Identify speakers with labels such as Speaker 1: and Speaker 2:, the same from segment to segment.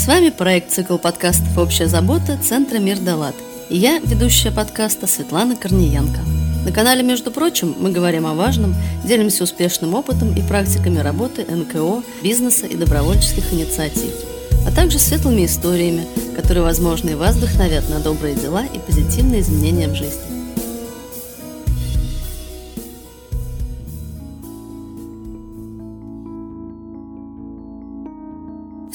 Speaker 1: С вами проект «Цикл подкастов «Общая забота» Центра «Мир Далат». И я, ведущая подкаста Светлана Корниенко. На канале, между прочим, мы говорим о важном, делимся успешным опытом и практиками работы НКО, бизнеса и добровольческих инициатив, а также светлыми историями, которые, возможно, и вас вдохновят на добрые дела и позитивные изменения в жизни.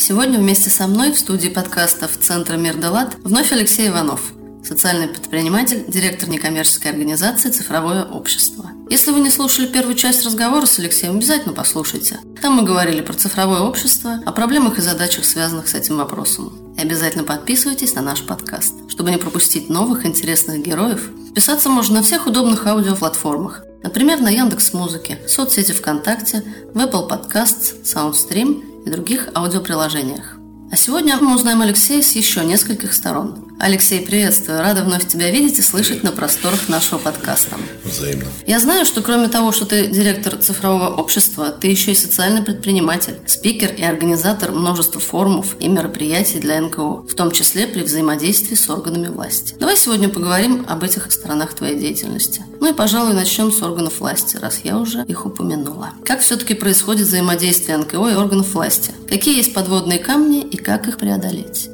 Speaker 1: Сегодня вместе со мной в студии подкастов Центра Мир Далат вновь Алексей Иванов, социальный предприниматель, директор некоммерческой организации «Цифровое общество». Если вы не слушали первую часть разговора с Алексеем, обязательно послушайте. Там мы говорили про цифровое общество, о проблемах и задачах, связанных с этим вопросом. И обязательно подписывайтесь на наш подкаст, чтобы не пропустить новых интересных героев. Писаться можно на всех удобных аудиоплатформах, например, на Яндекс Музыке, соцсети ВКонтакте, в Apple Podcasts, SoundStream и других аудиоприложениях. А сегодня мы узнаем Алексея с еще нескольких сторон. Алексей, приветствую. Рада вновь тебя видеть и слышать на просторах нашего подкаста.
Speaker 2: Взаимно.
Speaker 1: Я знаю, что кроме того, что ты директор цифрового общества, ты еще и социальный предприниматель, спикер и организатор множества форумов и мероприятий для НКО, в том числе при взаимодействии с органами власти. Давай сегодня поговорим об этих сторонах твоей деятельности. Ну и, пожалуй, начнем с органов власти, раз я уже их упомянула. Как все-таки происходит взаимодействие НКО и органов власти? Какие есть подводные камни и как их преодолеть?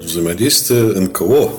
Speaker 2: Взаимодействие НКО,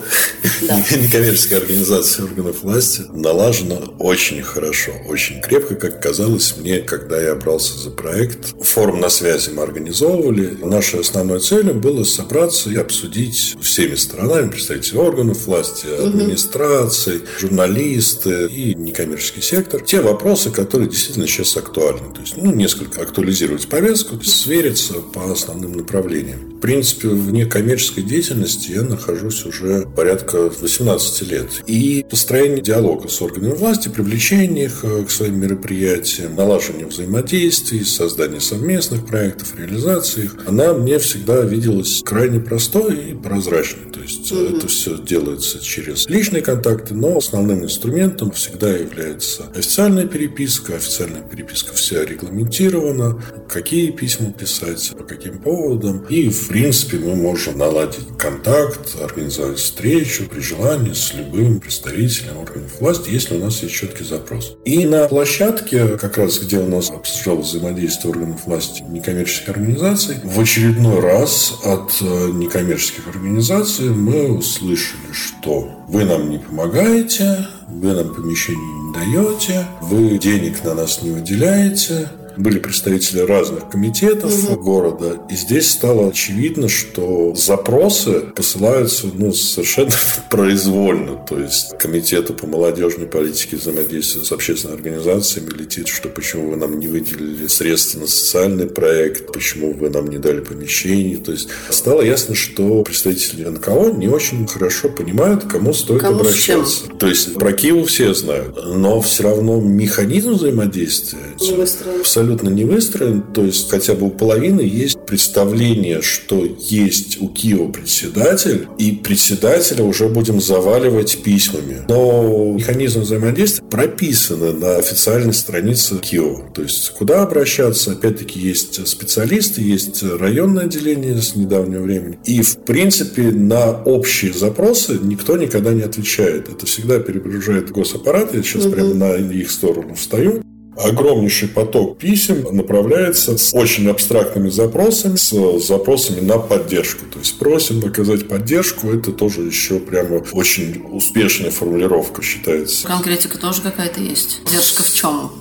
Speaker 2: да. некоммерческой организации органов власти, налажено очень хорошо, очень крепко, как казалось мне, когда я брался за проект. Форум на связи мы организовывали. Нашей основной целью было собраться и обсудить всеми сторонами, представители органов власти, администрации, журналисты и некоммерческий сектор, те вопросы, которые действительно сейчас актуальны. То есть, ну, несколько актуализировать повестку, свериться по основным направлениям. В принципе, в некоммерческой деятельности я нахожусь уже порядка 18 лет. И построение диалога с органами власти, привлечение их э, к своим мероприятиям, налаживание взаимодействий, создание совместных проектов, реализация их, она мне всегда виделась крайне простой и прозрачной. То есть mm-hmm. это все делается через личные контакты, но основным инструментом всегда является официальная переписка. Официальная переписка вся регламентирована, какие письма писать, по каким поводам. И в принципе, мы можем наладить контакт, организовать встречу при желании с любым представителем органов власти, если у нас есть четкий запрос. И на площадке, как раз где у нас обсуждалось взаимодействие органов власти некоммерческих организаций, в очередной раз от э, некоммерческих организаций мы услышали, что вы нам не помогаете, вы нам помещение не даете, вы денег на нас не выделяете, были представители разных комитетов угу. города, и здесь стало очевидно, что запросы посылаются ну, совершенно произвольно. То есть комитету по молодежной политике взаимодействия с общественными организациями летит, что почему вы нам не выделили средства на социальный проект, почему вы нам не дали помещений. То есть стало ясно, что представители НКО не очень хорошо понимают, кому стоит кому обращаться. То есть про Киеву все знают, но все равно механизм взаимодействия абсолютно абсолютно не выстроен. То есть хотя бы у половины есть представление, что есть у Киева председатель, и председателя уже будем заваливать письмами. Но механизм взаимодействия прописаны на официальной странице Киева. То есть куда обращаться, опять-таки есть специалисты, есть районное отделение с недавнего времени. И в принципе на общие запросы никто никогда не отвечает. Это всегда перегружает госаппарат. Я сейчас угу. прямо на их сторону встаю огромнейший поток писем направляется с очень абстрактными запросами, с запросами на поддержку. То есть просим оказать поддержку, это тоже еще прямо очень успешная формулировка считается.
Speaker 1: Конкретика тоже какая-то есть. Поддержка в чем?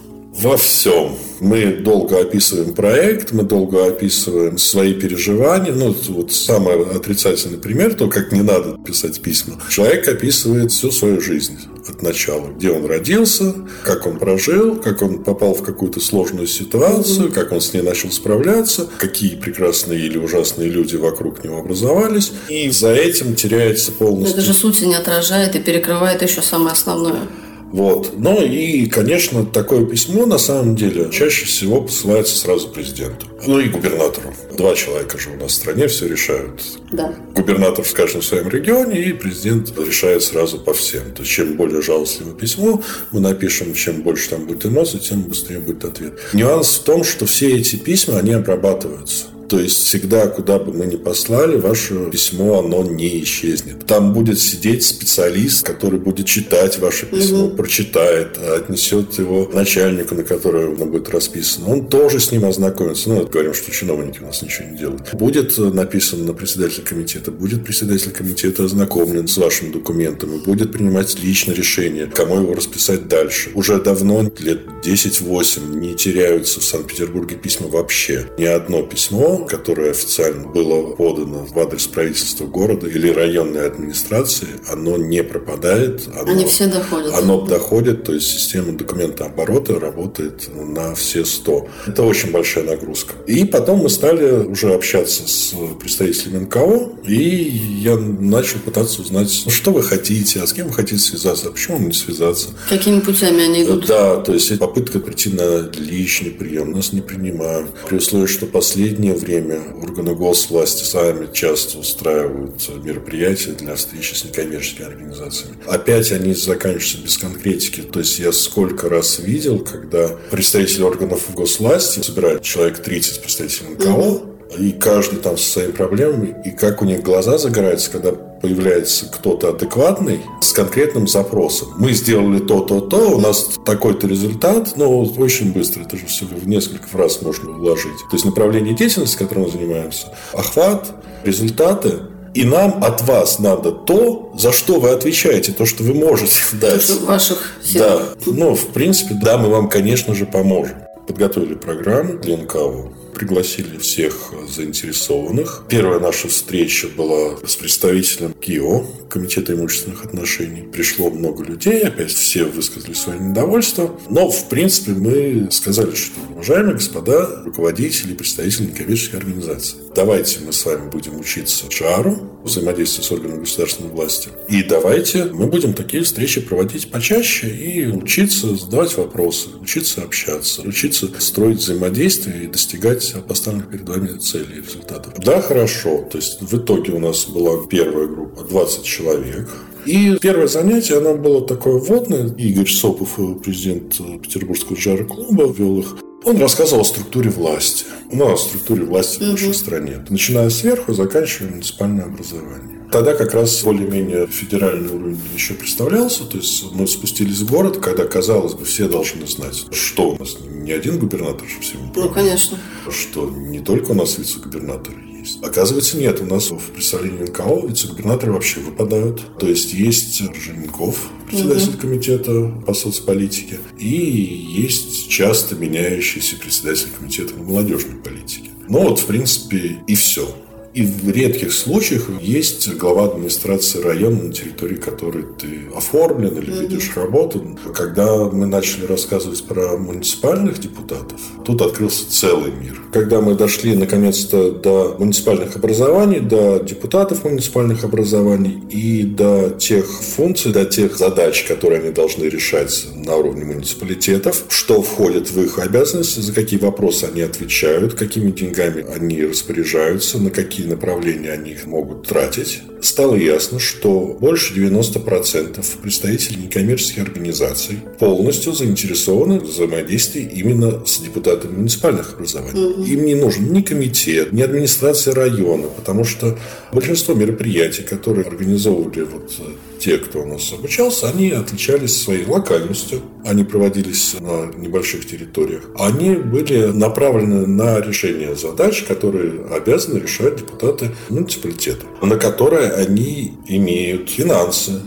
Speaker 2: Во всем. Мы долго описываем проект, мы долго описываем свои переживания. Ну, вот самый отрицательный пример, то, как не надо писать письма. Человек описывает всю свою жизнь от начала. Где он родился, как он прожил, как он попал в какую-то сложную ситуацию, как он с ней начал справляться, какие прекрасные или ужасные люди вокруг него образовались. И за этим теряется полностью...
Speaker 1: Это же сути не отражает и перекрывает еще самое основное.
Speaker 2: Вот. Ну и, конечно, такое письмо на самом деле чаще всего посылается сразу президенту. Ну и губернатору. Два человека же у нас в стране все решают.
Speaker 1: Да.
Speaker 2: Губернатор в каждом своем регионе, и президент решает сразу по всем. То есть, чем более жалостливое письмо мы напишем, чем больше там будет эмоций, тем быстрее будет ответ. Нюанс в том, что все эти письма, они обрабатываются. То есть всегда, куда бы мы ни послали, ваше письмо, оно не исчезнет. Там будет сидеть специалист, который будет читать ваше письмо, угу. прочитает, отнесет его начальнику, на которое оно будет расписано. Он тоже с ним ознакомится. Ну, говорим, что чиновники у нас ничего не делают. Будет написано на председателя комитета, будет председатель комитета ознакомлен с вашим документом и будет принимать лично решение, кому его расписать дальше. Уже давно, лет 10-8, не теряются в Санкт-Петербурге письма вообще. Ни одно письмо, которое официально было подано в адрес правительства города или районной администрации, оно не пропадает.
Speaker 1: Оно, Они все доходят.
Speaker 2: Оно доходит, то есть система документооборота работает на все 100. Это очень большая нагрузка. И потом мы стали уже общаться с представителями НКО, и я начал пытаться узнать, что вы хотите, а с кем вы хотите связаться, а почему не связаться.
Speaker 1: Какими путями они идут?
Speaker 2: Да, то есть попытка прийти на личный прием, нас не принимают. При условии, что последнее время органы госвласти сами часто устраивают мероприятия для встречи с некоммерческими организациями. Опять они заканчиваются без конкретики. То есть я сколько раз видел, когда представители органов госвласти собирают человек 30 представителей НКО, и каждый там со своими проблемами, и как у них глаза загораются, когда появляется кто-то адекватный с конкретным запросом. Мы сделали то, то, то, у нас такой-то результат, но очень быстро, это же все в несколько фраз можно вложить. То есть направление деятельности, которым мы занимаемся, охват, результаты, и нам от вас надо то, за что вы отвечаете, то, что вы можете дать. То,
Speaker 1: что ваших
Speaker 2: сил. Да. Ну, в принципе, да, мы вам, конечно же, поможем. Подготовили программу для НКО пригласили всех заинтересованных. Первая наша встреча была с представителем КИО, Комитета имущественных отношений. Пришло много людей, опять все высказали свое недовольство. Но, в принципе, мы сказали, что, уважаемые господа, руководители представители некоммерческой организации, давайте мы с вами будем учиться шару, взаимодействию с органами государственной власти. И давайте мы будем такие встречи проводить почаще и учиться задавать вопросы, учиться общаться, учиться строить взаимодействие и достигать добились поставленных перед вами целей и результатов. Да, хорошо. То есть в итоге у нас была первая группа 20 человек. И первое занятие, оно было такое вводное. Игорь Сопов, президент Петербургского джар-клуба, вел их. Он рассказывал о структуре власти. Ну, о структуре власти в нашей стране. Начиная сверху, заканчивая муниципальное образование. Тогда как раз более-менее федеральный уровень еще представлялся. То есть мы спустились в город, когда, казалось бы, все должны знать, что у нас не один губернатор же всем
Speaker 1: Ну, конечно.
Speaker 2: Что не только у нас вице-губернаторы есть. Оказывается, нет. У нас в представлении НКО вице-губернаторы вообще выпадают. То есть есть Женьков, председатель угу. комитета по соцполитике, и есть часто меняющийся председатель комитета по молодежной политике. Ну вот, в принципе, и все. И в редких случаях есть глава администрации района, на территории которой ты оформлен или ведешь работу. Когда мы начали рассказывать про муниципальных депутатов, тут открылся целый мир. Когда мы дошли наконец-то до муниципальных образований, до депутатов муниципальных образований и до тех функций, до тех задач, которые они должны решать на уровне муниципалитетов, что входит в их обязанности, за какие вопросы они отвечают, какими деньгами они распоряжаются, на какие направления они могут тратить, стало ясно, что больше 90% представителей некоммерческих организаций полностью заинтересованы в взаимодействии именно с депутатами муниципальных образований. Им не нужен ни комитет, ни администрация района, потому что большинство мероприятий, которые организовывали вот э, те, кто у нас обучался, они отличались своей локальностью. Они проводились на небольших территориях. Они были направлены на решение задач, которые обязаны решать депутаты муниципалитета, на которые они имеют финансы,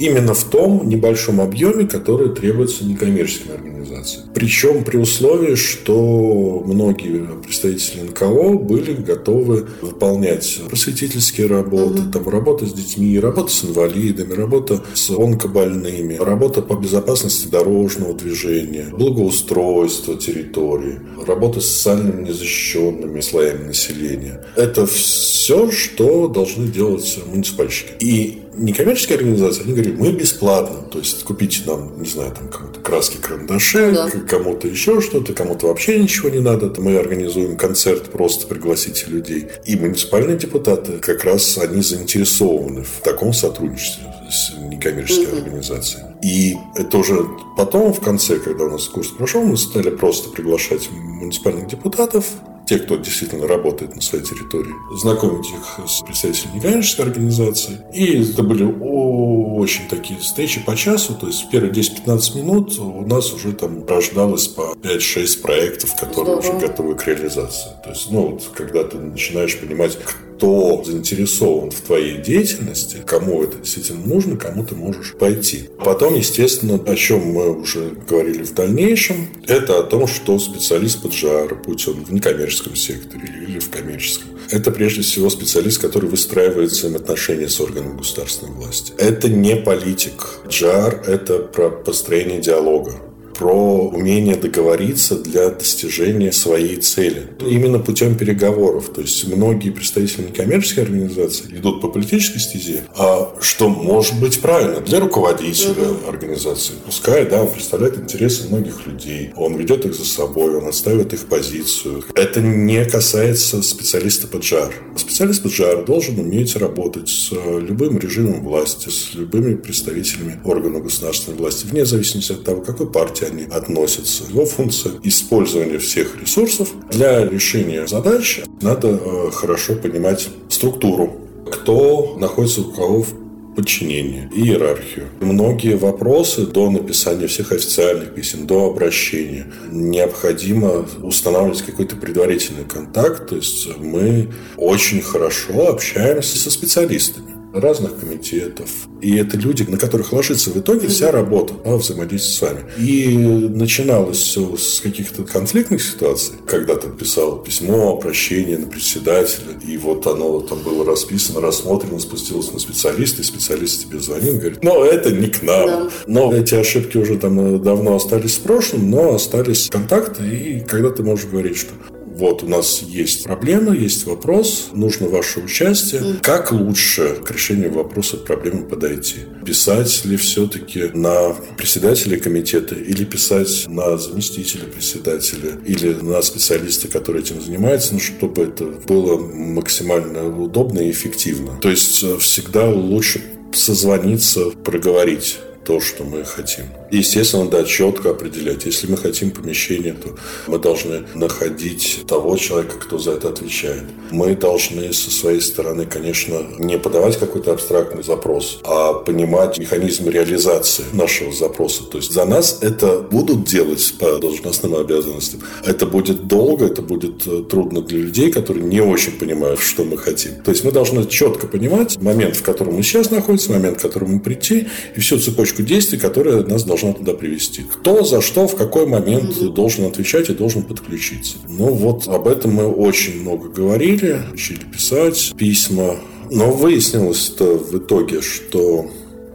Speaker 2: именно в том небольшом объеме, который требуется некоммерческим организациям. Причем при условии, что многие представители НКО были готовы выполнять просветительские работы, угу. там, работа с детьми, работа с инвалидами, работа с онкобольными, работа по безопасности дорожного движения, благоустройство территории, работа с социально незащищенными слоями населения. Это все, что должны делать муниципальщики. И некоммерческие организации, они говорят, мы бесплатно, то есть купите нам, не знаю, там кому-то краски, карандаши, да. кому-то еще что-то, кому-то вообще ничего не надо, мы организуем концерт, просто пригласите людей. И муниципальные депутаты как раз они заинтересованы в таком сотрудничестве с некоммерческой угу. организацией. И это уже потом, в конце, когда у нас курс прошел, мы стали просто приглашать муниципальных депутатов, те, кто действительно работает на своей территории, знакомить их с представителями некоммерческой организации. И это были очень такие встречи по часу, то есть первые 10-15 минут у нас уже там рождалось по 5-6 проектов, которые Здорово. уже готовы к реализации. То есть, ну, вот, когда ты начинаешь понимать, кто заинтересован в твоей деятельности, кому это действительно нужно, кому ты можешь пойти. Потом, естественно, о чем мы уже говорили в дальнейшем, это о том, что специалист под жар, будь он в некоммерческом секторе или в коммерческом, это прежде всего специалист, который выстраивает взаимоотношения с органами государственной власти. Это не политик. Джар – это про построение диалога про умение договориться для достижения своей цели. Именно путем переговоров. То есть многие представители некоммерческой организации идут по политической стезе, а что может быть правильно для руководителя угу. организации. Пускай, да, он представляет интересы многих людей, он ведет их за собой, он отстаивает их позицию. Это не касается специалиста по джар. Специалист по джар должен уметь работать с любым режимом власти, с любыми представителями органов государственной власти, вне зависимости от того, какой партии они относятся. Его функция использования всех ресурсов для решения задач. Надо э, хорошо понимать структуру, кто находится у кого в подчинение, иерархию. Многие вопросы до написания всех официальных писем, до обращения необходимо устанавливать какой-то предварительный контакт. То есть мы очень хорошо общаемся со специалистами разных комитетов. И это люди, на которых ложится в итоге вся работа по взаимодействию с вами. И начиналось все с каких-то конфликтных ситуаций. Когда ты писал письмо, обращение на председателя, и вот оно там было расписано, рассмотрено, спустилось на специалиста, и специалист тебе звонил и говорит, ну, это не к нам. Да. Но эти ошибки уже там давно остались в прошлом, но остались контакты, и когда ты можешь говорить, что вот у нас есть проблема, есть вопрос, нужно ваше участие. Как лучше к решению вопроса проблемы подойти? Писать ли все-таки на председателя комитета или писать на заместителя председателя или на специалиста, который этим занимается, ну, чтобы это было максимально удобно и эффективно. То есть э, всегда лучше созвониться, проговорить то, что мы хотим. естественно, да, четко определять. Если мы хотим помещение, то мы должны находить того человека, кто за это отвечает. Мы должны со своей стороны, конечно, не подавать какой-то абстрактный запрос, а понимать механизм реализации нашего запроса. То есть за нас это будут делать по должностным обязанностям. Это будет долго, это будет э, трудно для людей, которые не очень понимают, что мы хотим. То есть мы должны четко понимать момент, в котором мы сейчас находимся, момент, в котором мы прийти, и всю цепочку цепочку действий, которая нас должна туда привести. Кто за что в какой момент должен отвечать и должен подключиться. Ну вот об этом мы очень много говорили, учили писать письма. Но выяснилось-то в итоге, что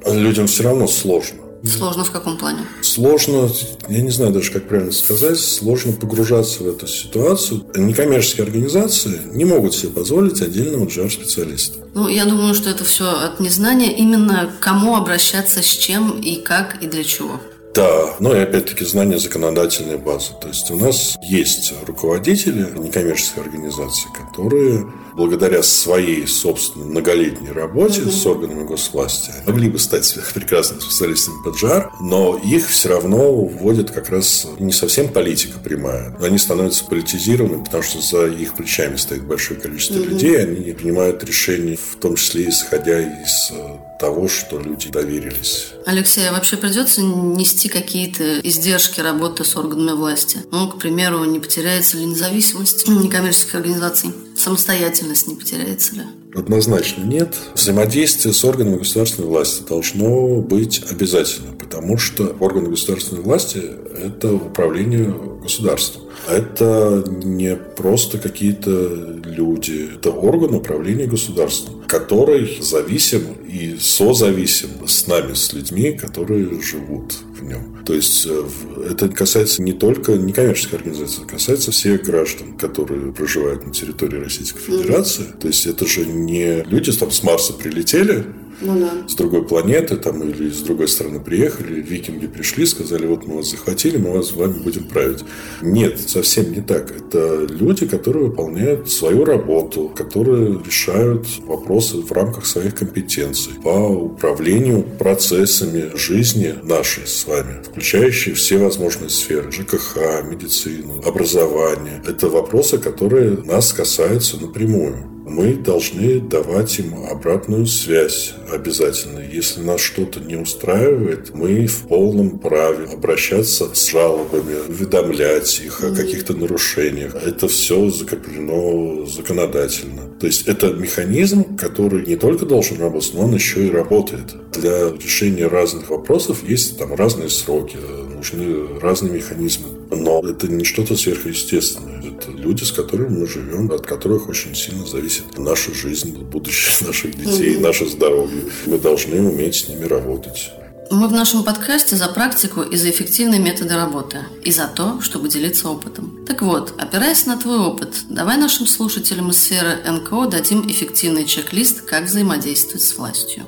Speaker 2: людям все равно сложно.
Speaker 1: Сложно в каком плане?
Speaker 2: Сложно, я не знаю даже, как правильно сказать, сложно погружаться в эту ситуацию. Некоммерческие организации не могут себе позволить отдельного джар-специалиста.
Speaker 1: Ну, я думаю, что это все от незнания именно кому обращаться, с чем и как и для чего.
Speaker 2: Да, ну и опять-таки знание законодательной базы. То есть у нас есть руководители некоммерческих организаций, которые благодаря своей собственной многолетней работе mm-hmm. с органами госвласти могли бы стать прекрасными специалистами по джар, но их все равно вводят как раз не совсем политика прямая. Они становятся политизированными, потому что за их плечами стоит большое количество mm-hmm. людей, они принимают решения, в том числе исходя из того, что люди доверились.
Speaker 1: Алексей, а вообще придется нести какие-то издержки работы с органами власти? Ну, к примеру, не потеряется ли независимость некоммерческих организаций? Самостоятельность не потеряется ли?
Speaker 2: Однозначно нет. Взаимодействие с органами государственной власти должно быть обязательно, потому что органы государственной власти – это управление государством. Это не просто какие-то люди, это орган управления государством, который зависим и созависим с нами, с людьми, которые живут в нем. То есть э, это касается не только некоммерческих организаций, это касается всех граждан, которые проживают на территории Российской Федерации. Mm-hmm. То есть это же не люди там с Марса прилетели, ну, да. с другой планеты там, или с другой стороны приехали, викинги пришли, сказали, вот мы вас захватили, мы вас с вами будем править. Нет, совсем не так. Это люди, которые выполняют свою работу, которые решают вопросы в рамках своих компетенций по управлению процессами жизни нашей с вами, включающий все возможные сферы. ЖКХ, медицину, образование. Это вопросы, которые нас касаются напрямую мы должны давать им обратную связь обязательно. Если нас что-то не устраивает, мы в полном праве обращаться с жалобами, уведомлять их о каких-то нарушениях. Это все закреплено законодательно. То есть это механизм, который не только должен работать, но он еще и работает. Для решения разных вопросов есть там разные сроки, нужны разные механизмы. Но это не что-то сверхъестественное. Это люди, с которыми мы живем, от которых очень сильно зависит наша жизнь, будущее наших детей, наше здоровье. Мы должны уметь с ними работать.
Speaker 1: Мы в нашем подкасте за практику и за эффективные методы работы, и за то, чтобы делиться опытом. Так вот, опираясь на твой опыт, давай нашим слушателям из сферы НКО дадим эффективный чек-лист, как взаимодействовать с властью.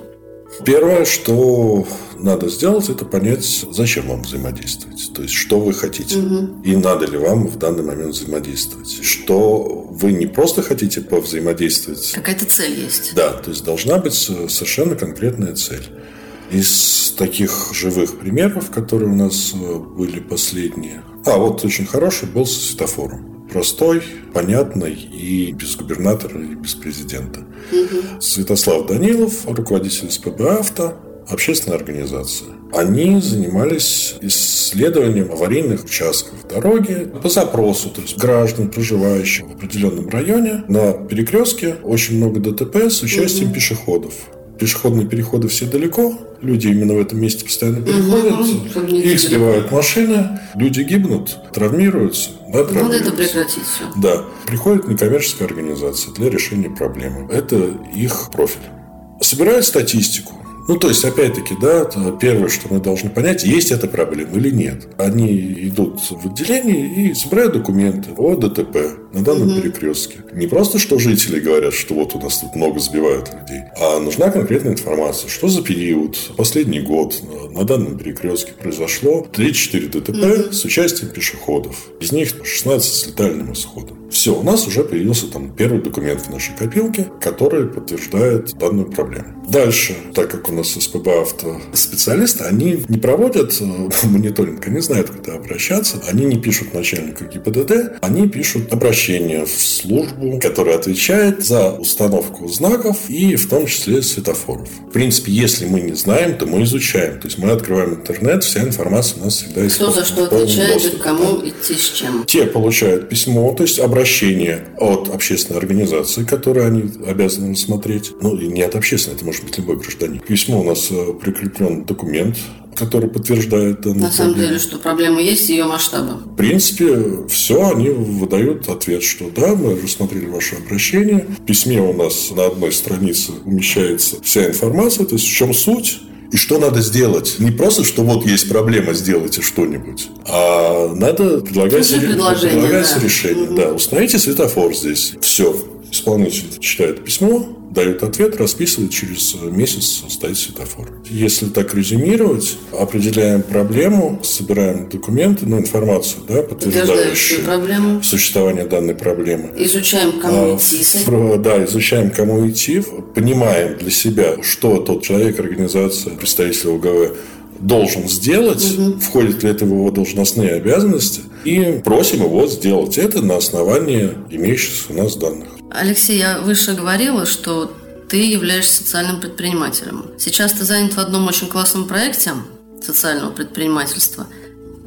Speaker 2: Первое, что надо сделать, это понять, зачем вам взаимодействовать. То есть, что вы хотите. Угу. И надо ли вам в данный момент взаимодействовать. Что вы не просто хотите повзаимодействовать.
Speaker 1: Какая-то цель есть.
Speaker 2: Да, то есть должна быть совершенно конкретная цель. Из таких живых примеров, которые у нас э, были последние. А, вот очень хороший был со светофором простой, понятный и без губернатора, и без президента. Угу. Святослав Данилов, руководитель СПБ «Авто», общественная организация. Они занимались исследованием аварийных участков дороги по запросу, то есть граждан, проживающих в определенном районе. На перекрестке очень много ДТП с участием угу. пешеходов пешеходные переходы все далеко, люди именно в этом месте постоянно переходят, угу, их сбивают машины, люди гибнут, травмируются. Да,
Speaker 1: Надо это прекратить все.
Speaker 2: Да. Приходит некоммерческая организация для решения проблемы. Это их профиль. Собирают статистику. Ну, то есть, опять-таки, да, первое, что мы должны понять, есть эта проблема или нет. Они идут в отделение и собирают документы о ДТП на данном угу. перекрестке. Не просто, что жители говорят, что вот у нас тут много сбивают людей, а нужна конкретная информация, что за период, последний год на данном перекрестке произошло 3-4 ДТП угу. с участием пешеходов. Из них 16 с летальным исходом. Все, у нас уже появился там первый документ в нашей копилке, который подтверждает данную проблему. Дальше, так как у нас СПБ авто специалисты, они не проводят э, мониторинг, они знают, куда обращаться, они не пишут начальнику ГИБДД, они пишут обращение в службу, которая отвечает за установку знаков и в том числе светофоров. В принципе, если мы не знаем, то мы изучаем. То есть мы открываем интернет, вся информация у нас всегда есть.
Speaker 1: Кто за что отвечает и кому идти с чем?
Speaker 2: Те получают письмо, то есть обращение от общественной организации, которую они обязаны смотреть. Ну, и не от общественной, это может быть любой гражданин. Письмо у нас э, прикреплен документ, который подтверждает
Speaker 1: данную На самом деле, что проблема есть, ее масштабы.
Speaker 2: В принципе, все, они выдают ответ, что да, мы рассмотрели ваше обращение. В письме у нас на одной странице умещается вся информация, то есть в чем суть, и что надо сделать. Не просто, что вот есть проблема, сделайте что-нибудь, а надо предлагать, предлагать да. решение. Угу. Да, установите светофор здесь. Все. Исполнитель читает письмо, дают ответ, расписывает, через месяц стоит светофор. Если так резюмировать, определяем проблему, собираем документы, ну, информацию, да, подтверждающую проблему. существование данной проблемы.
Speaker 1: Изучаем, кому а, идти.
Speaker 2: В, да, изучаем, кому идти, понимаем для себя, что тот человек, организация, представитель ОГВ должен сделать, угу. входит ли это в его должностные обязанности, и просим его сделать это на основании имеющихся у нас данных.
Speaker 1: Алексей, я выше говорила, что ты являешься социальным предпринимателем. Сейчас ты занят в одном очень классном проекте социального предпринимательства.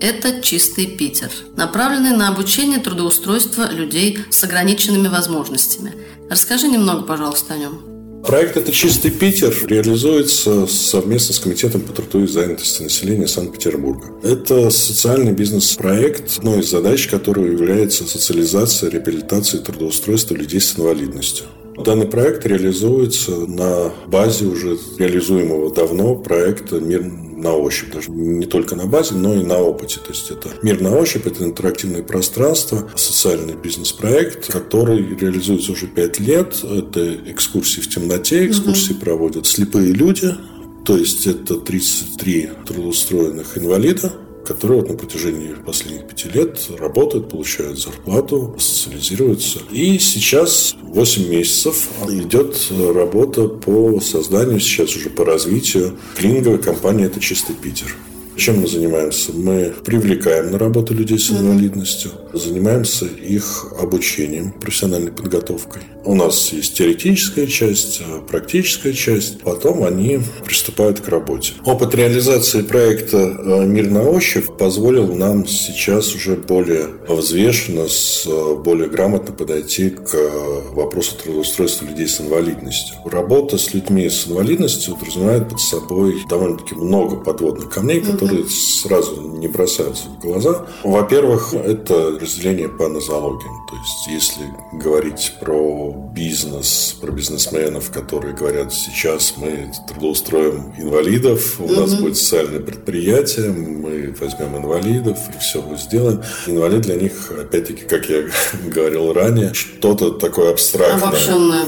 Speaker 1: Это «Чистый Питер», направленный на обучение трудоустройства людей с ограниченными возможностями. Расскажи немного, пожалуйста, о нем.
Speaker 2: Проект «Это чистый Питер» реализуется совместно с Комитетом по труду и занятости населения Санкт-Петербурга. Это социальный бизнес-проект, одной из задач которого является социализация, реабилитация и трудоустройство людей с инвалидностью. Данный проект реализуется на базе уже реализуемого давно проекта «Мир на ощупь, даже не только на базе, но и на опыте. То есть это мир на ощупь, это интерактивное пространство, социальный бизнес-проект, который реализуется уже пять лет. Это экскурсии в темноте, экскурсии угу. проводят слепые люди, то есть это 33 трудоустроенных инвалида, которые вот на протяжении последних пяти лет работают, получают зарплату, социализируются. И сейчас 8 месяцев идет работа по созданию, сейчас уже по развитию клининговой компании «Это чистый Питер». Чем мы занимаемся? Мы привлекаем на работу людей с инвалидностью, занимаемся их обучением, профессиональной подготовкой. У нас есть теоретическая часть, э, практическая часть. Потом они приступают к работе. Опыт реализации проекта э, «Мир на ощупь» позволил нам сейчас уже более взвешенно, э, более грамотно подойти к вопросу трудоустройства людей с инвалидностью. Работа с людьми с инвалидностью подразумевает под собой довольно-таки много подводных камней, которые сразу не бросаются в глаза. Во-первых, это разделение по нозологиям. То есть, если говорить про бизнес, про бизнесменов, которые говорят, сейчас мы трудоустроим инвалидов, у угу. нас будет социальное предприятие, мы возьмем инвалидов и все мы сделаем. Инвалид для них, опять-таки, как я говорил ранее, что-то такое абстрактное.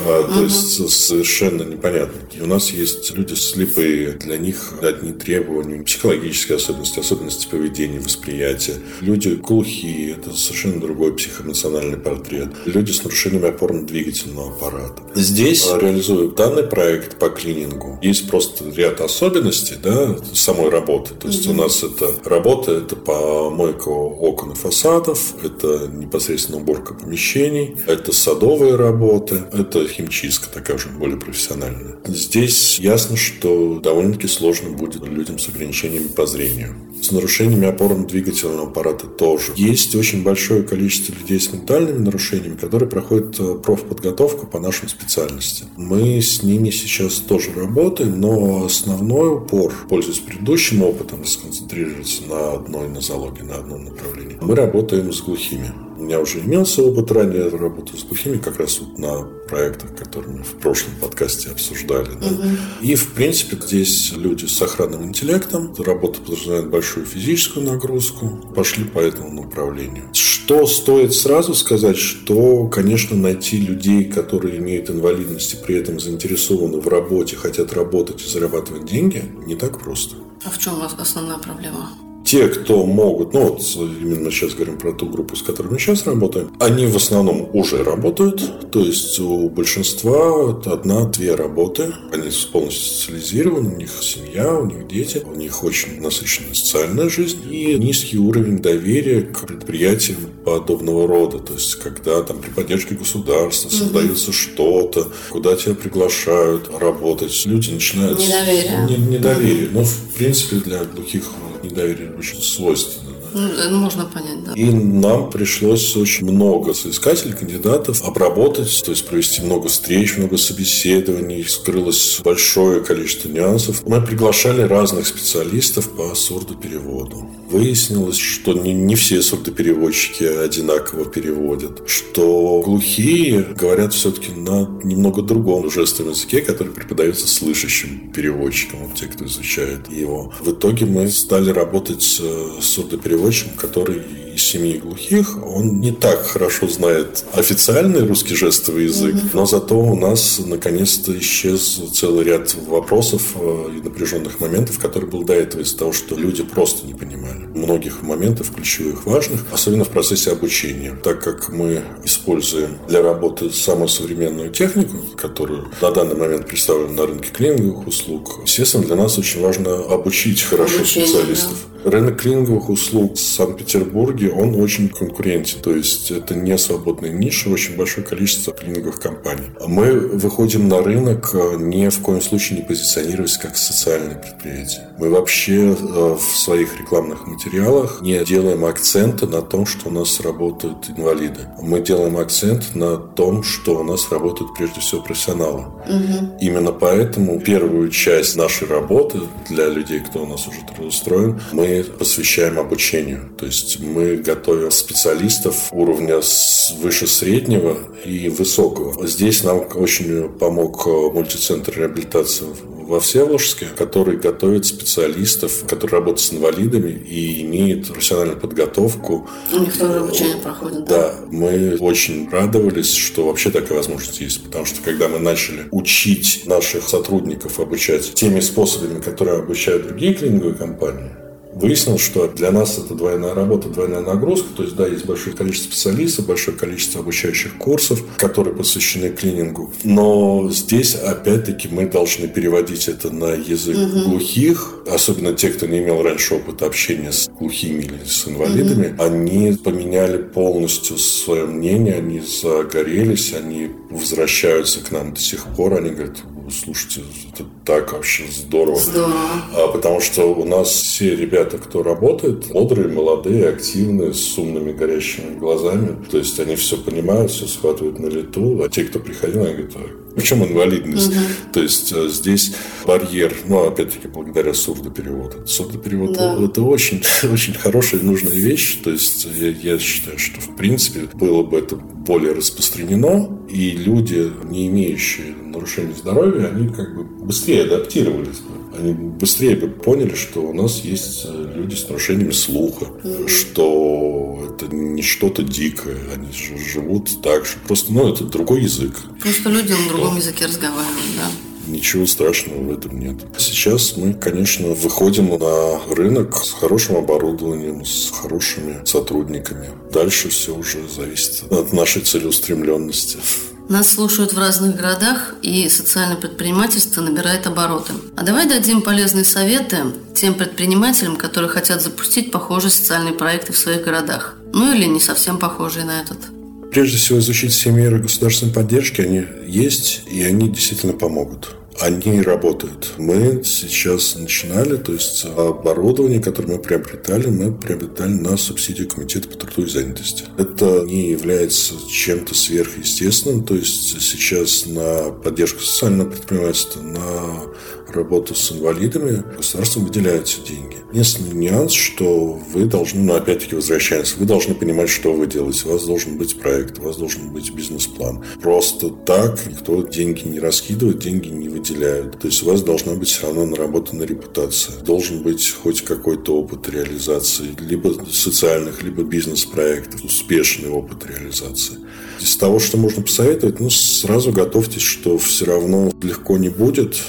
Speaker 2: А, то угу. есть, совершенно непонятно. И у нас есть люди слепые, для них одни требования, психологические особенности, особенности поведения, восприятия. Люди глухие, это совершенно другой психоэмоциональный портрет. Люди с нарушениями опорно-двигательного аппарата. Здесь, реализуя данный проект по клинингу, есть просто ряд особенностей да, самой работы. То есть, mm-hmm. у нас это работа, это помойка окон и фасадов, это непосредственно уборка помещений, это садовые работы, это химчистка такая уже более профессиональная. Здесь ясно, что довольно-таки сложно будет людям с ограничениями по зрению с нарушениями опорно-двигательного аппарата тоже. Есть очень большое количество людей с ментальными нарушениями, которые проходят э, профподготовку по нашим специальностям. Мы с ними сейчас тоже работаем, но основной упор, пользуясь предыдущим опытом, сконцентрироваться на одной нозологии, на одном направлении. Мы работаем с глухими. У меня уже имелся опыт ранее работы с глухими, как раз вот на проектах, которые мы в прошлом подкасте обсуждали. Да. Угу. И, в принципе, здесь люди с охранным интеллектом, работа подразумевает большую физическую нагрузку, пошли по этому направлению. Что стоит сразу сказать, что, конечно, найти людей, которые имеют инвалидность и при этом заинтересованы в работе, хотят работать и зарабатывать деньги, не так просто.
Speaker 1: А в чем у вас основная проблема?
Speaker 2: Те, кто могут, ну вот именно сейчас говорим про ту группу, с которой мы сейчас работаем, они в основном уже работают, то есть у большинства одна-две работы, они полностью социализированы, у них семья, у них дети, у них очень насыщенная социальная жизнь и низкий уровень доверия к предприятиям подобного рода, то есть когда там при поддержке государства угу. создается что-то, куда тебя приглашают работать, люди начинают...
Speaker 1: Недоверие.
Speaker 2: Не, недоверие. Угу. Ну, в принципе, для глухих недоверие очень свойственно.
Speaker 1: Ну, можно понять, да.
Speaker 2: И нам пришлось очень много соискателей, кандидатов обработать, то есть провести много встреч, много собеседований, скрылось большое количество нюансов. Мы приглашали разных специалистов по сурдопереводу. Выяснилось, что не, не все сурдопереводчики одинаково переводят, что глухие говорят все-таки на немного другом жестовом языке, который преподается слышащим переводчикам, те, кто изучает его. В итоге мы стали работать с сурдопереводчиком, который из семьи глухих, он не так хорошо знает официальный русский жестовый язык, mm-hmm. но зато у нас наконец-то исчез целый ряд вопросов э, и напряженных моментов, который был до этого из-за того, что люди просто не понимали многих моментов ключевых важных, особенно в процессе обучения, так как мы используем для работы самую современную технику, которую на данный момент представлена на рынке клининговых услуг. Естественно, для нас очень важно обучить хорошо Обучение, специалистов. Да. Рынок клининговых услуг в Санкт-Петербурге, он очень конкурентен. То есть, это не свободная ниша, очень большое количество клининговых компаний. Мы выходим на рынок э, ни в коем случае не позиционируясь как социальное предприятие. Мы вообще э, в своих рекламных материалах не делаем акцента на том, что у нас работают инвалиды. Мы делаем акцент на том, что у нас работают прежде всего профессионалы. Угу. Именно поэтому первую часть нашей работы для людей, кто у нас уже трудоустроен, мы посвящаем обучению. То есть мы готовим специалистов уровня выше среднего и высокого. Здесь нам очень помог мультицентр реабилитации во Всеволожске, который готовит специалистов, которые работают с инвалидами и имеют профессиональную подготовку.
Speaker 1: У них тоже обучение проходит,
Speaker 2: да? Да. Мы очень радовались, что вообще такая возможность есть, потому что когда мы начали учить наших сотрудников обучать теми способами, которые обучают другие клининговые компании, выяснилось, что для нас это двойная работа, двойная нагрузка. То есть, да, есть большое количество специалистов, большое количество обучающих курсов, которые посвящены клинингу. Но здесь, опять-таки, мы должны переводить это на язык угу. глухих, особенно те, кто не имел раньше опыта общения с глухими или с инвалидами. Угу. Они поменяли полностью свое мнение, они загорелись, они возвращаются к нам до сих пор. Они говорят, слушайте, это так вообще здорово.
Speaker 1: Здорово.
Speaker 2: А, потому что у нас все ребята, кто работает, бодрые, молодые, активные, с умными горящими глазами. То есть они все понимают, все схватывают на лету. А те, кто приходил, они говорят, причем инвалидность. Угу. То есть э, здесь барьер, ну, опять-таки, благодаря сурдопереводу. Сурдоперевод да. это очень, очень хорошая и нужная вещь. То есть я, я считаю, что в принципе было бы это более распространено, и люди, не имеющие нарушений здоровья, они как бы быстрее адаптировались бы. Они быстрее бы поняли, что у нас есть э, люди с нарушениями слуха, mm-hmm. что это не что-то дикое, они живут так же. Просто, ну, это другой язык.
Speaker 1: Просто люди на другом языке разговаривают, да.
Speaker 2: Ничего страшного в этом нет. Сейчас мы, конечно, выходим на рынок с хорошим оборудованием, с хорошими сотрудниками. Дальше все уже зависит от нашей целеустремленности.
Speaker 1: Нас слушают в разных городах, и социальное предпринимательство набирает обороты. А давай дадим полезные советы тем предпринимателям, которые хотят запустить похожие социальные проекты в своих городах. Ну или не совсем похожие на этот.
Speaker 2: Прежде всего, изучить все меры государственной поддержки. Они есть, и они действительно помогут они работают. Мы сейчас начинали, то есть оборудование, которое мы приобретали, мы приобретали на субсидию Комитета по труду и занятости. Это не является чем-то сверхъестественным, то есть сейчас на поддержку социального предпринимательства, на работу с инвалидами государством выделяются деньги. Единственный нюанс, что вы должны, ну, опять-таки возвращаемся, вы должны понимать, что вы делаете. У вас должен быть проект, у вас должен быть бизнес-план. Просто так никто деньги не раскидывает, деньги не выделяют. То есть у вас должна быть все равно наработана репутация. Должен быть хоть какой-то опыт реализации, либо социальных, либо бизнес-проектов, успешный опыт реализации. Из того, что можно посоветовать, ну, сразу готовьтесь, что все равно легко не будет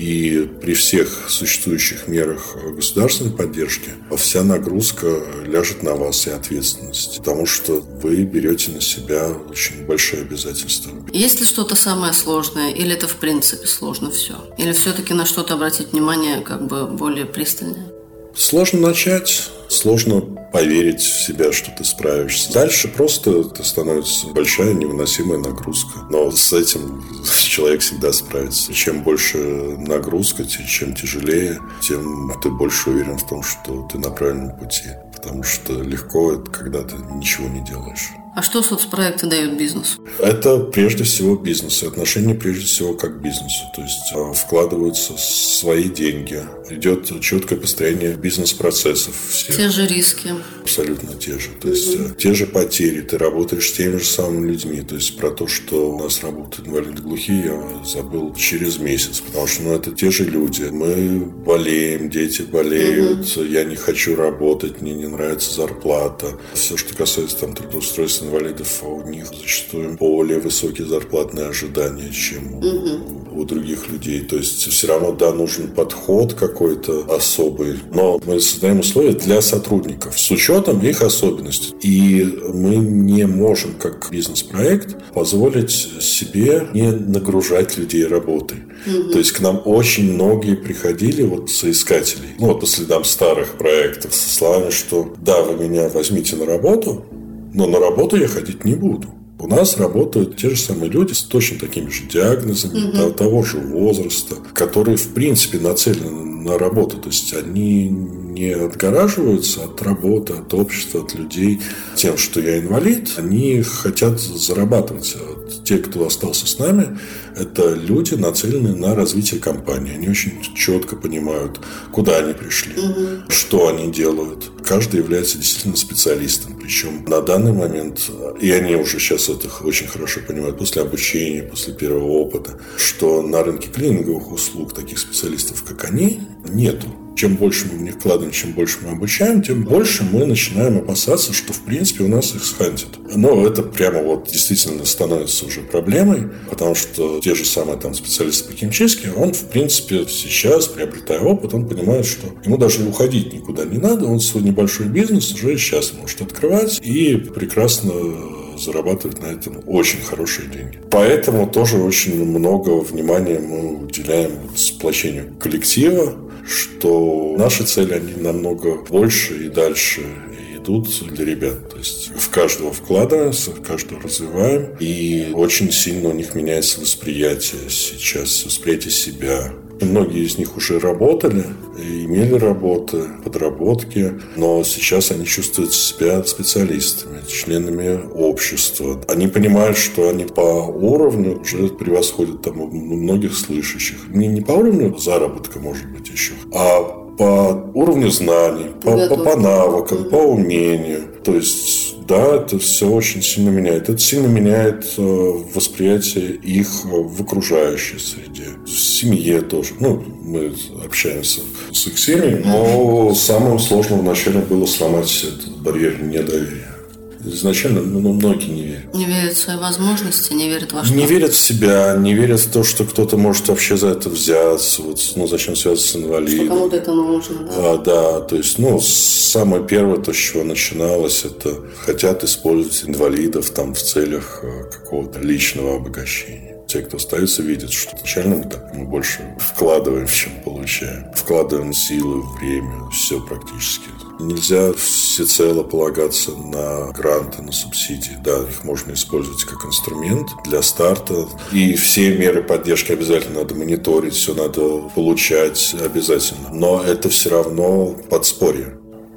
Speaker 2: и при всех существующих мерах государственной поддержки вся нагрузка ляжет на вас и ответственность, потому что вы берете на себя очень большое обязательство.
Speaker 1: Есть ли что-то самое сложное, или это в принципе сложно все? Или все-таки на что-то обратить внимание как бы более пристальное?
Speaker 2: Сложно начать, сложно поверить в себя, что ты справишься. Дальше просто это становится большая невыносимая нагрузка. Но с этим человек всегда справится. Чем больше нагрузка, чем тяжелее, тем ты больше уверен в том, что ты на правильном пути. Потому что легко это, когда ты ничего не делаешь.
Speaker 1: А что соцпроекты дают бизнесу?
Speaker 2: Это прежде всего бизнес. И отношение прежде всего как к бизнесу. То есть а, вкладываются свои деньги. Идет четкое построение бизнес-процессов.
Speaker 1: Всех. Те же риски.
Speaker 2: Абсолютно те же. То есть mm те же потери. Ты работаешь с теми же самыми людьми. То есть про то, что у нас работают инвалиды глухие, я забыл через месяц. Потому что ну, это те же люди. Мы болеем, дети болеют. mm Я не хочу работать, мне не нравится зарплата. Все, что касается там трудоустройства инвалидов, а у них зачастую более высокие зарплатные ожидания, чем угу. у других людей. То есть все равно, да, нужен подход какой-то особый, но мы создаем условия для сотрудников с учетом их особенностей. И мы не можем, как бизнес-проект, позволить себе не нагружать людей работой. Угу. То есть к нам очень многие приходили вот соискателей, ну вот по следам старых проектов, со словами, что да, вы меня возьмите на работу, но на работу я ходить не буду. У нас работают те же самые люди с точно такими же диагнозами, угу. того же возраста, которые, в принципе, нацелены на работу. То есть они не отгораживаются от работы, от общества, от людей тем, что я инвалид. Они хотят зарабатывать. Те, кто остался с нами, это люди, нацеленные на развитие компании. Они очень четко понимают, куда они пришли, угу. что они делают. Каждый является действительно специалистом. Причем на данный момент, и они уже сейчас это очень хорошо понимают, после обучения, после первого опыта, что на рынке клининговых услуг таких специалистов, как они, нету. Чем больше мы в них вкладываем, чем больше мы обучаем, тем больше мы начинаем опасаться, что, в принципе, у нас их схантят. Но это прямо вот действительно становится уже проблемой, потому что те же самые там специалисты по химчистке, он, в принципе, сейчас, приобретая опыт, он понимает, что ему даже уходить никуда не надо, он свой небольшой бизнес уже сейчас может открывать и прекрасно зарабатывать на этом очень хорошие деньги. Поэтому тоже очень много внимания мы уделяем сплочению коллектива, что наши цели, они намного больше и дальше идут для ребят. То есть в каждого вкладываемся, в каждого развиваем. И очень сильно у них меняется восприятие сейчас, восприятие себя, Многие из них уже работали, имели работы, подработки, но сейчас они чувствуют себя специалистами, членами общества. Они понимают, что они по уровню уже превосходят там многих слышащих. Не, не по уровню заработка, может быть, еще, а по уровню знаний, по, по, по навыкам, по умению. То есть да, это все очень сильно меняет. Это сильно меняет э, восприятие их в окружающей среде, в семье тоже. Ну, мы общаемся с их семьей, но самым сложным вначале было сломать этот барьер недоверия изначально ну, многие не верят.
Speaker 1: Не верят в свои возможности, не верят во что?
Speaker 2: Не верят в себя, не верят в то, что кто-то может вообще за это взяться. Вот, ну, зачем связываться с инвалидом.
Speaker 1: Что кому-то это нужно, да?
Speaker 2: А, да, то есть, ну, самое первое, то, с чего начиналось, это хотят использовать инвалидов там в целях э, какого-то личного обогащения те, кто остается, видят, что изначально мы, так, мы больше вкладываем, чем получаем. Вкладываем силы, время, все практически. Нельзя всецело полагаться на гранты, на субсидии. Да, их можно использовать как инструмент для старта. И все меры поддержки обязательно надо мониторить, все надо получать обязательно. Но это все равно подспорье.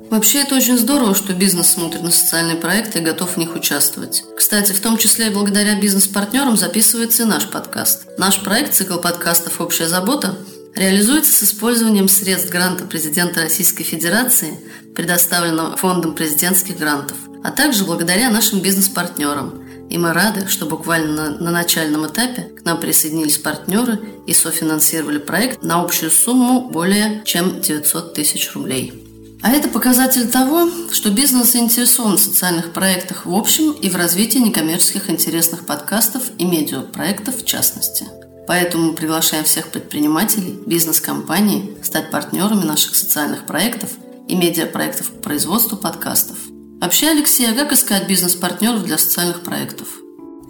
Speaker 1: Вообще это очень здорово, что бизнес смотрит на социальные проекты и готов в них участвовать. Кстати, в том числе и благодаря бизнес-партнерам записывается и наш подкаст. Наш проект «Цикл подкастов «Общая забота» реализуется с использованием средств гранта президента Российской Федерации, предоставленного Фондом президентских грантов, а также благодаря нашим бизнес-партнерам. И мы рады, что буквально на, на начальном этапе к нам присоединились партнеры и софинансировали проект на общую сумму более чем 900 тысяч рублей. А это показатель того, что бизнес заинтересован в социальных проектах в общем и в развитии некоммерческих интересных подкастов и медиапроектов в частности. Поэтому приглашаем всех предпринимателей, бизнес-компаний стать партнерами наших социальных проектов и медиапроектов по производству подкастов. Вообще, Алексей, а как искать бизнес-партнеров для социальных проектов?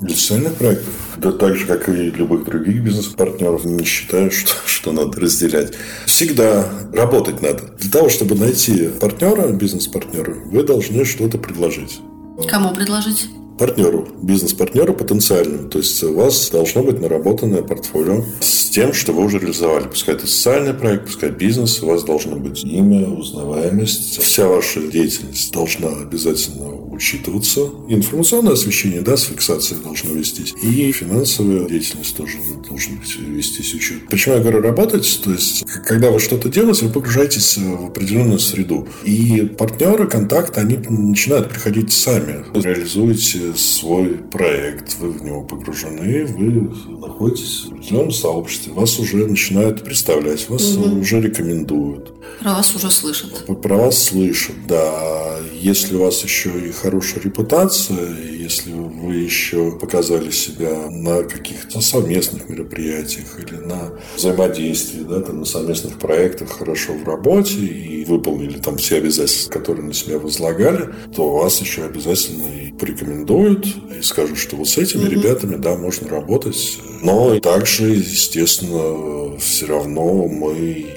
Speaker 2: Для социальных проектов? Да так же, как и любых других бизнес-партнеров, не считаю, что, что надо разделять. Всегда работать надо. Для того, чтобы найти партнера, бизнес-партнера, вы должны что-то предложить.
Speaker 1: Кому предложить?
Speaker 2: Партнеру, бизнес-партнеру потенциальному. То есть у вас должно быть наработанное портфолио с тем, что вы уже реализовали. Пускай это социальный проект, пускай бизнес, у вас должно быть имя, узнаваемость. Вся ваша деятельность должна обязательно учитываться. Информационное освещение, да, с фиксацией должно вестись. И финансовая деятельность тоже должна вестись учет. Почему я говорю работать? То есть, когда вы что-то делаете, вы погружаетесь в определенную среду. И партнеры, контакты, они начинают приходить сами. Реализуете свой проект, вы в него погружены, вы находитесь в определенном сообществе, вас уже начинают представлять, вас угу. уже рекомендуют.
Speaker 1: Про вас уже слышат.
Speaker 2: Про вас слышат, да. Если у вас еще и хорошая репутация, если вы еще показали себя на каких-то совместных мероприятиях или на взаимодействии, да, там, на совместных проектах хорошо в работе и выполнили там все обязательства, которые на себя возлагали, то вас еще обязательно порекомендуют и скажут, что вот с этими mm-hmm. ребятами, да, можно работать. Но также, естественно, все равно мы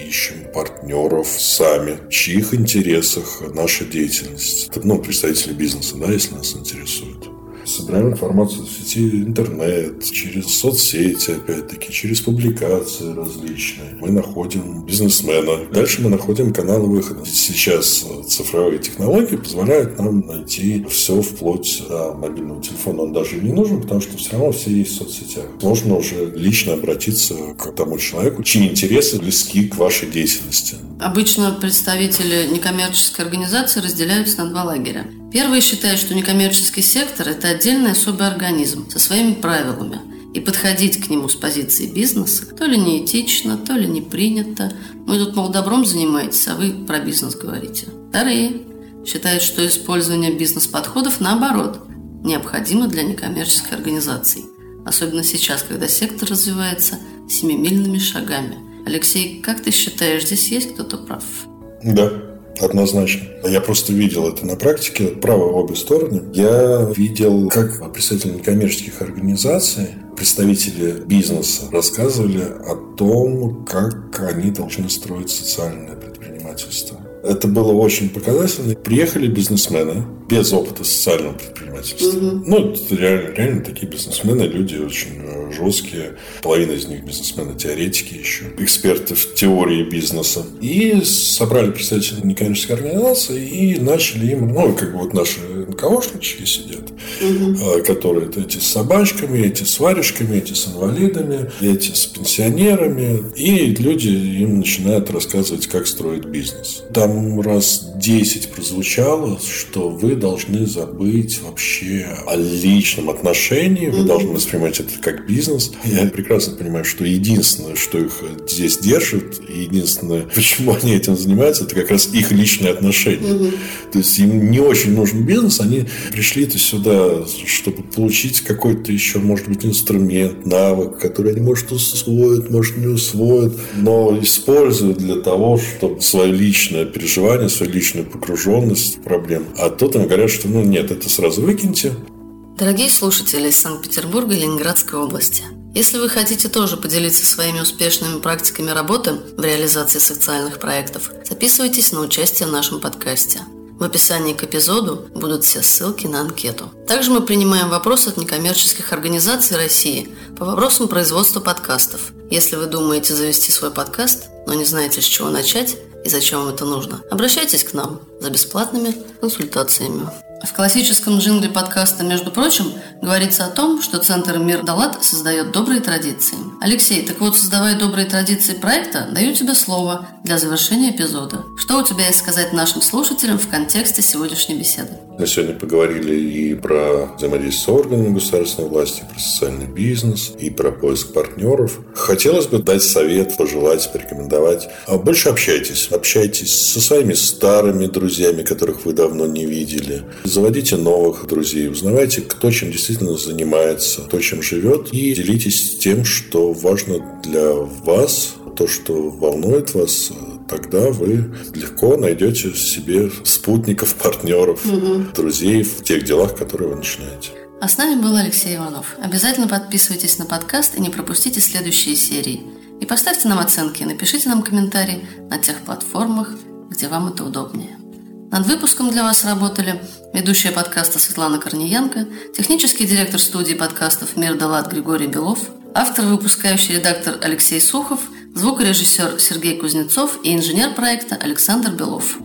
Speaker 2: ищем партнеров сами, в чьих интересах наша деятельность. Ну, представители бизнеса, да, если нас интересует собираем информацию в сети интернет, через соцсети, опять-таки, через публикации различные. Мы находим бизнесмена. Дальше мы находим каналы выхода. Сейчас цифровые технологии позволяют нам найти все вплоть до мобильного телефона. Он даже не нужен, потому что все равно все есть в соцсетях. Можно уже лично обратиться к тому человеку, чьи интересы близки к вашей деятельности.
Speaker 1: Обычно представители некоммерческой организации разделяются на два лагеря. Первые считают, что некоммерческий сектор – это отдельный особый организм со своими правилами. и подходить к нему с позиции бизнеса то ли неэтично, то ли не принято. Мы тут, мол, добром занимаетесь, а вы про бизнес говорите. Вторые считают, что использование бизнес-подходов, наоборот, необходимо для некоммерческих организаций. Особенно сейчас, когда сектор развивается семимильными шагами. Алексей, как ты считаешь, здесь есть кто-то прав?
Speaker 2: Да, Однозначно. Я просто видел это на практике, право в обе стороны. Я видел, как представители некоммерческих организаций, представители бизнеса рассказывали о том, как они должны строить социальное предпринимательство. Это было очень показательно. Приехали бизнесмены без опыта социального предпринимательства. Угу. Ну, реально, реально такие бизнесмены, люди очень э, жесткие. Половина из них бизнесмены, теоретики еще, эксперты в теории бизнеса. И собрали представителей некоммерческой организации и начали им, ну, как бы вот наши НКОшнички сидят, угу. которые эти с собачками, эти с варежками, эти с инвалидами, эти с пенсионерами. И люди им начинают рассказывать, как строить бизнес. Там раз 10 прозвучало, что вы должны забыть вообще о личном отношении, вы mm-hmm. должны воспринимать это как бизнес. Я прекрасно понимаю, что единственное, что их здесь держит, и единственное, почему они этим занимаются, это как раз их личные отношения. Mm-hmm. То есть им не очень нужен бизнес, они пришли-то сюда, чтобы получить какой-то еще, может быть, инструмент, навык, который они, может, усвоят, может, не усвоят, но используют для того, чтобы свое личное переживание переживания, свою личную погруженность в проблему. А тут им говорят, что ну нет, это сразу выкиньте.
Speaker 1: Дорогие слушатели из Санкт-Петербурга и Ленинградской области, если вы хотите тоже поделиться своими успешными практиками работы в реализации социальных проектов, записывайтесь на участие в нашем подкасте. В описании к эпизоду будут все ссылки на анкету. Также мы принимаем вопросы от некоммерческих организаций России по вопросам производства подкастов. Если вы думаете завести свой подкаст, но не знаете, с чего начать, и зачем вам это нужно, обращайтесь к нам за бесплатными консультациями. В классическом джингле подкаста, между прочим, говорится о том, что Центр Мир Далат создает добрые традиции. Алексей, так вот, создавая добрые традиции проекта, даю тебе слово для завершения эпизода. Что у тебя есть сказать нашим слушателям в контексте сегодняшней беседы?
Speaker 2: Мы сегодня поговорили и про взаимодействие с органами государственной власти, про социальный бизнес, и про поиск партнеров. Хотелось бы дать совет, пожелать, порекомендовать. А больше общайтесь. Общайтесь со своими старыми друзьями, которых вы давно не видели Заводите новых друзей, узнавайте, кто чем действительно занимается, кто чем живет, и делитесь тем, что важно для вас, то, что волнует вас, тогда вы легко найдете себе спутников, партнеров, угу. друзей в тех делах, которые вы начинаете.
Speaker 1: А с нами был Алексей Иванов. Обязательно подписывайтесь на подкаст и не пропустите следующие серии. И поставьте нам оценки, напишите нам комментарии на тех платформах, где вам это удобнее. Над выпуском для вас работали ведущая подкаста Светлана Корниенко, технический директор студии подкастов «Мир Далат» Григорий Белов, автор выпускающий редактор Алексей Сухов, звукорежиссер Сергей Кузнецов и инженер проекта Александр Белов.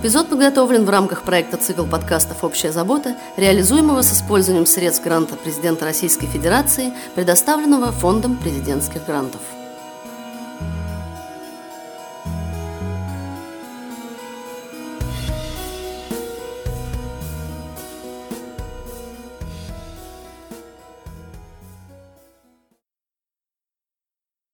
Speaker 1: Эпизод подготовлен в рамках проекта «Цикл подкастов «Общая забота», реализуемого с использованием средств гранта президента Российской Федерации, предоставленного Фондом президентских грантов.